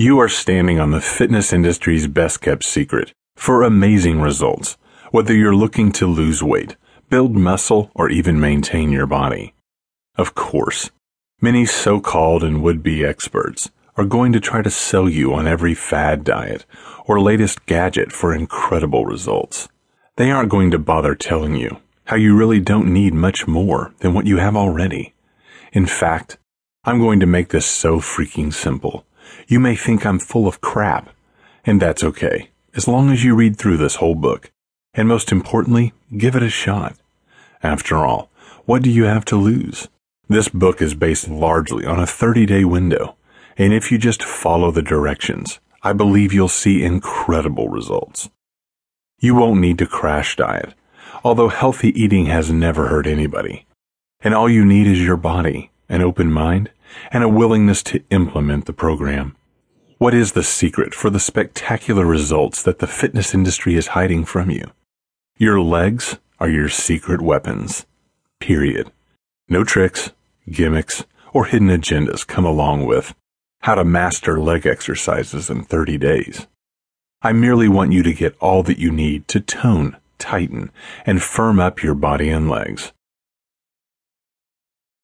You are standing on the fitness industry's best kept secret for amazing results, whether you're looking to lose weight, build muscle, or even maintain your body. Of course, many so called and would be experts are going to try to sell you on every fad diet or latest gadget for incredible results. They aren't going to bother telling you how you really don't need much more than what you have already. In fact, I'm going to make this so freaking simple you may think I'm full of crap, and that's okay, as long as you read through this whole book, and most importantly, give it a shot. After all, what do you have to lose? This book is based largely on a 30 day window, and if you just follow the directions, I believe you'll see incredible results. You won't need to crash diet, although healthy eating has never hurt anybody. And all you need is your body, an open mind, and a willingness to implement the program. What is the secret for the spectacular results that the fitness industry is hiding from you? Your legs are your secret weapons. Period. No tricks, gimmicks, or hidden agendas come along with how to master leg exercises in 30 days. I merely want you to get all that you need to tone, tighten, and firm up your body and legs